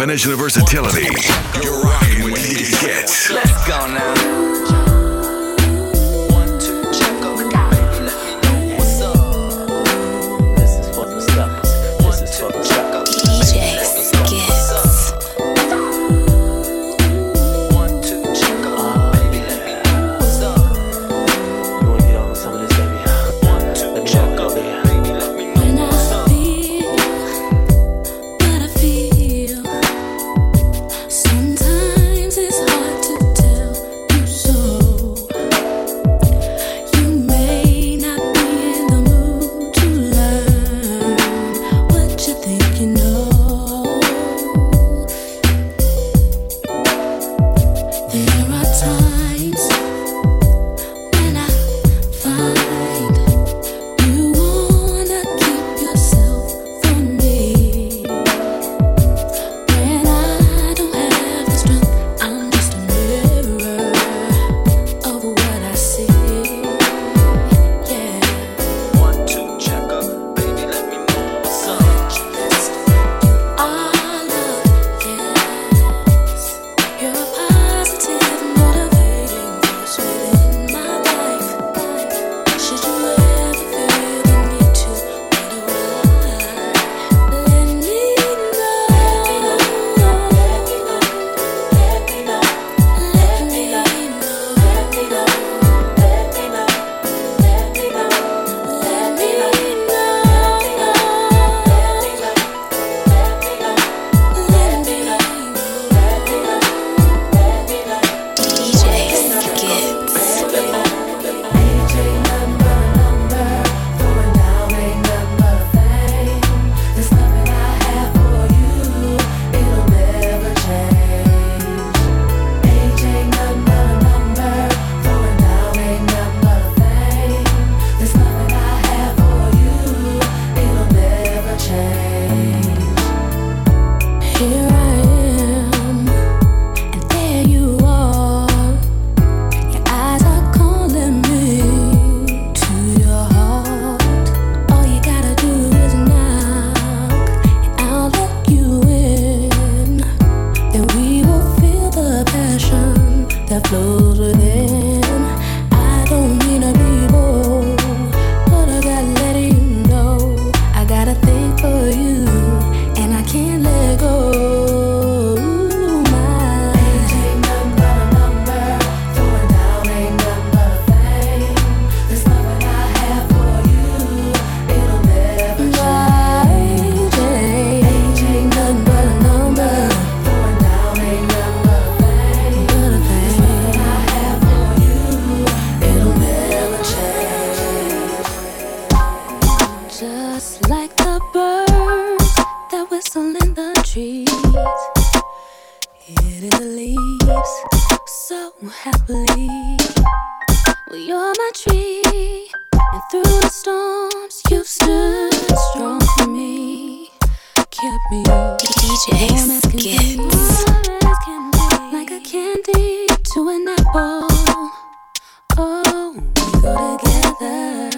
definition of versatility. You're rocking with Edie Getz. Let's go now. like the birds that whistle in the trees. It is the leaves so happily. Well, you're my tree, and through the storms you've stood strong for me, kept me DJ warm as can be, like a candy to an apple. Oh, we go together.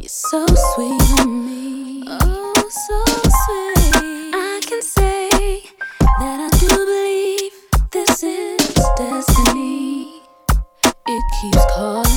You're so sweet. keeps calling.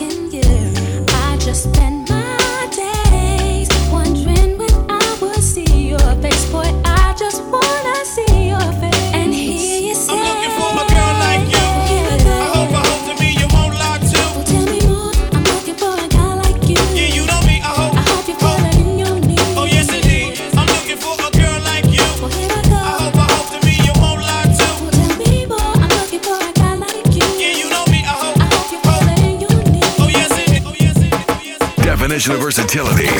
Racing. Tell me, tell me.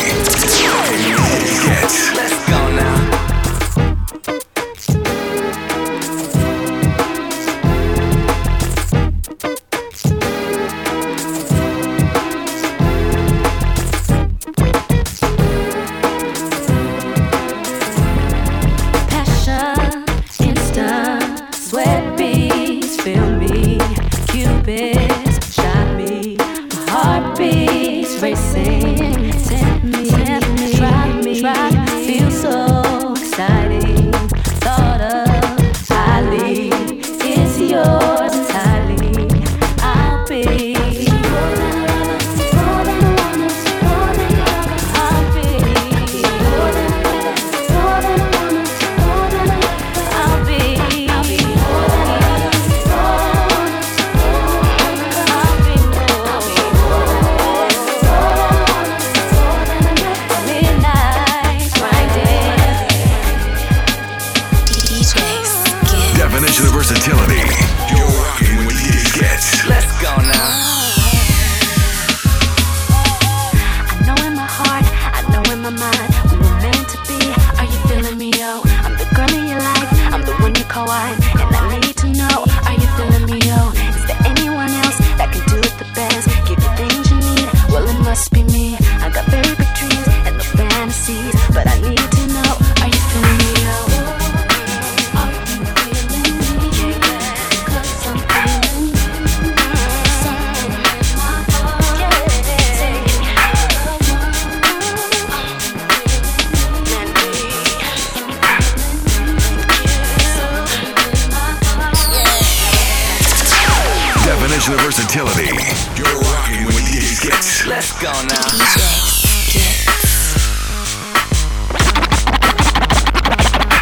your versatility. You're rocking with DJ Skitz. Let's go now. DJ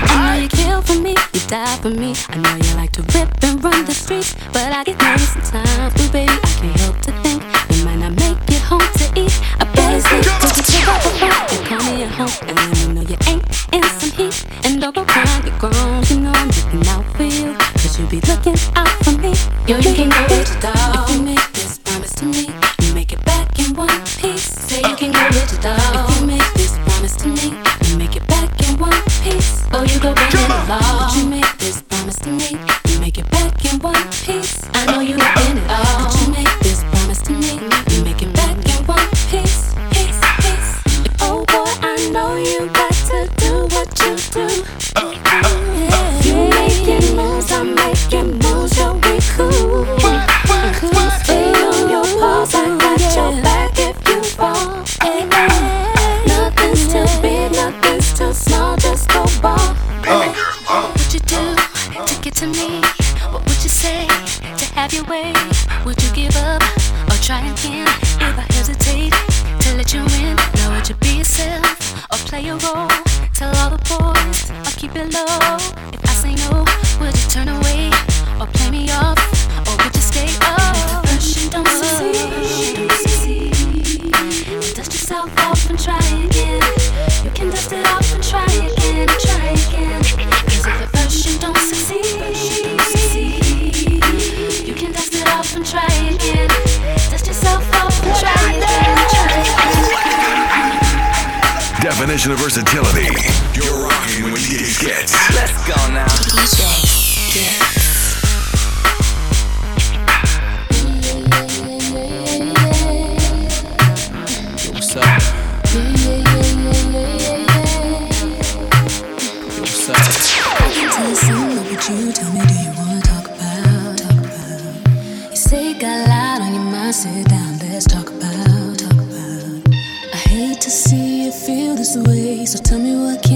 I know you kill for me, you die for me. I know you like to rip and run the streets, but I get lonely sometimes. Ooh, baby, I can't help to think you might not make it home to eat. I better sleep 'cause you take off the phone and call me at home. versatility. So tell me what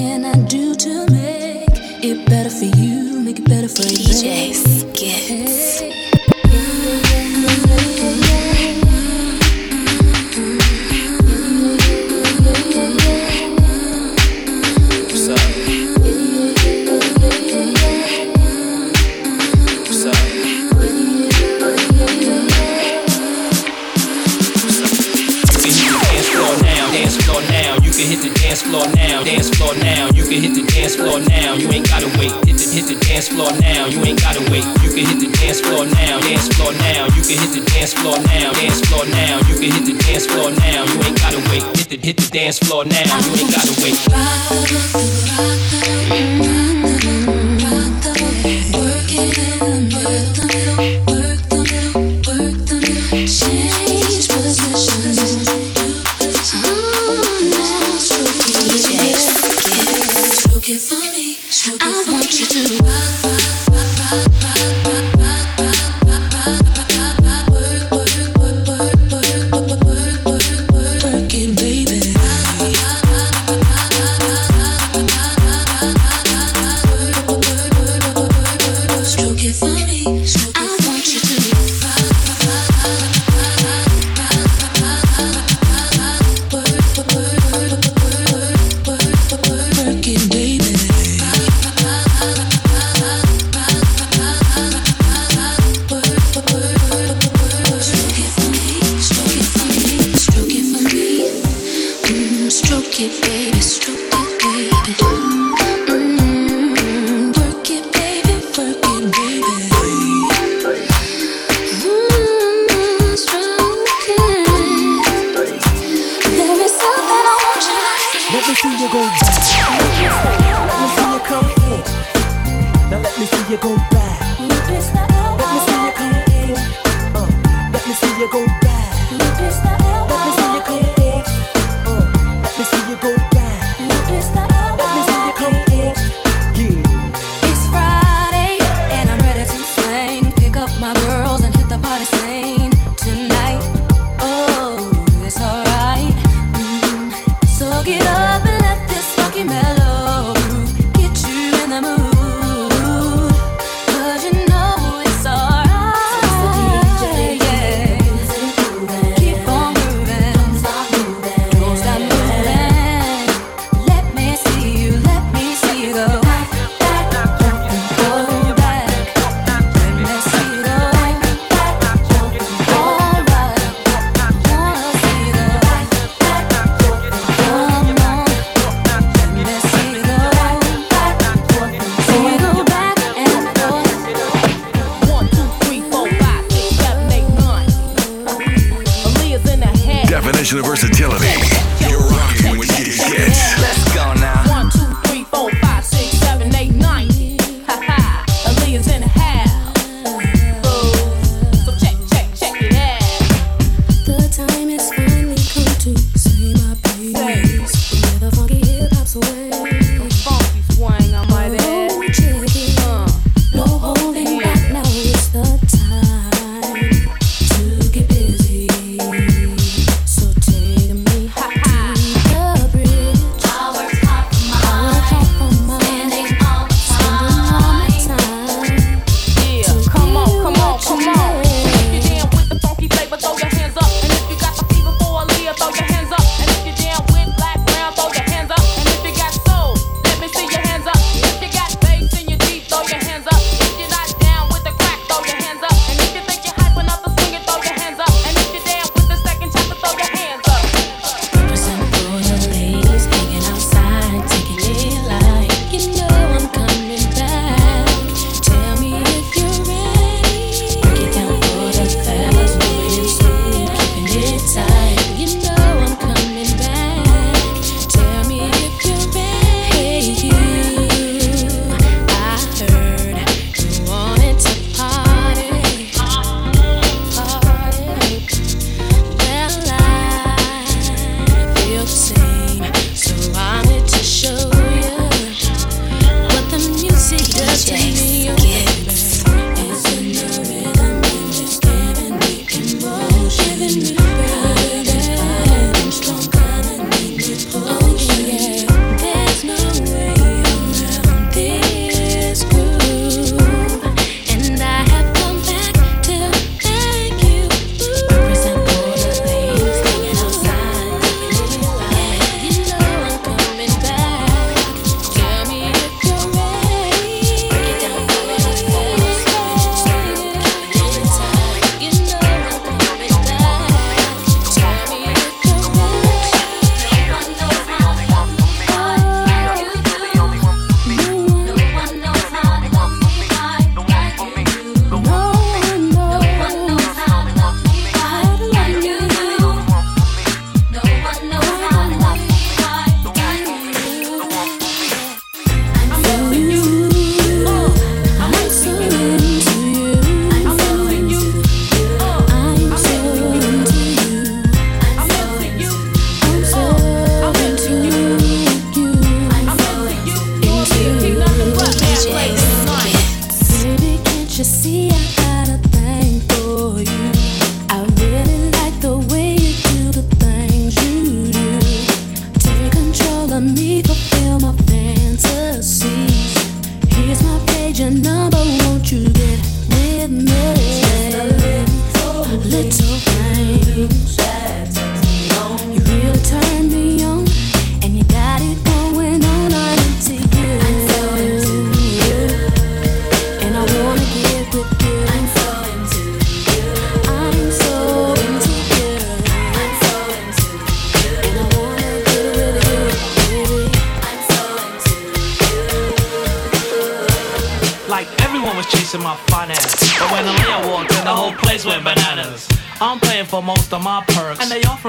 down, you ain't gotta wait. Of versatility.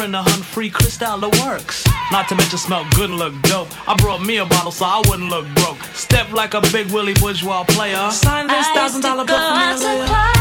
And they offering a hun free Cristal that works. Not to mention smell good and look dope. I brought me a bottle so I wouldn't look broke. Step like a big Willie bourgeois player. Sign this thousand dollar bill for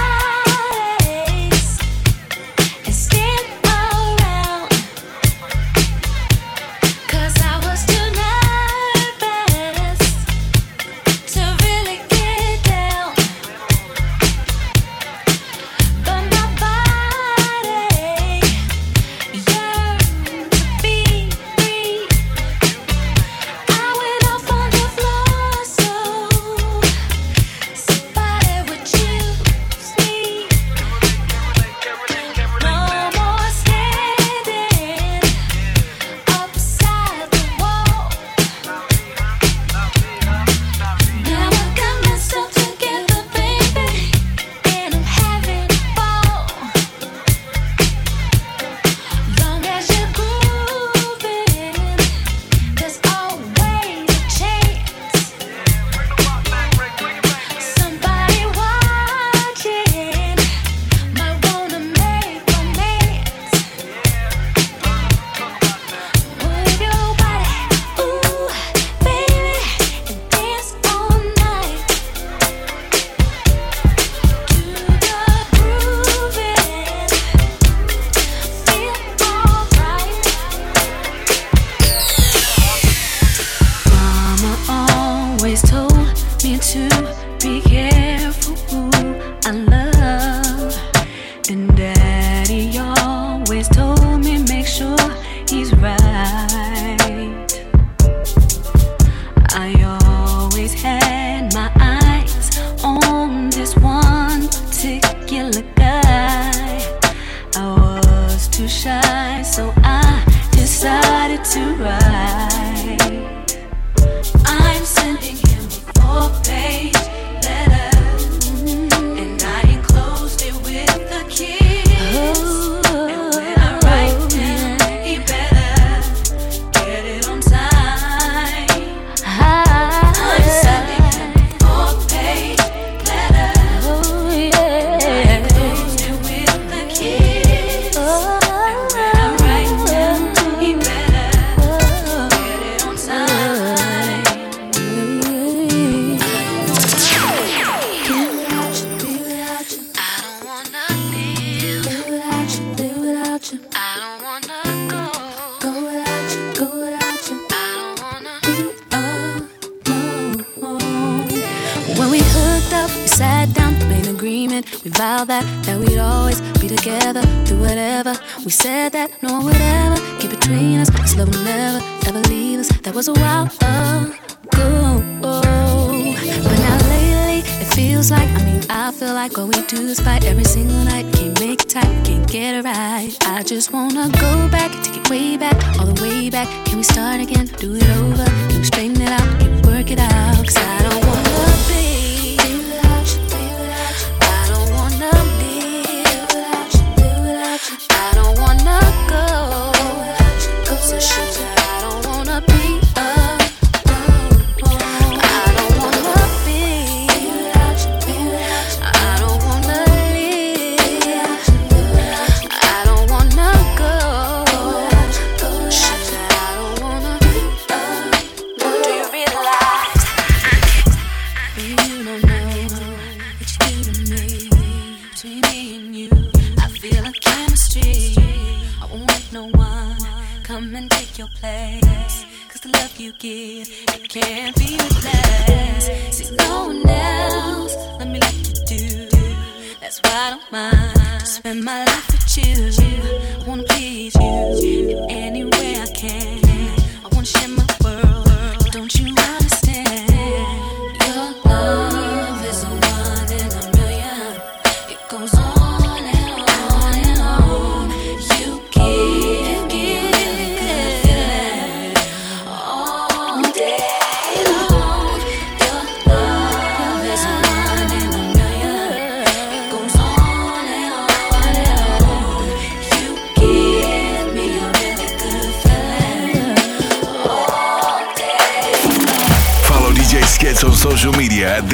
vow that that we'd always be together through whatever. We said that no one would ever get between us. This love will never ever leave us. That was a while ago. But now lately it feels like I mean I feel like what we do is fight every single night. Can't make it tight, can't get it right. I just wanna go back, take it way back, all the way back. Can we start again? Do it over? Can we straighten it out? Can we work it out? Cause I don't wanna.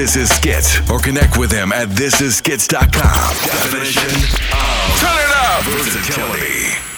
This Is Skitz or connect with him at thisisskits.com. Definition of Turn it up versatility.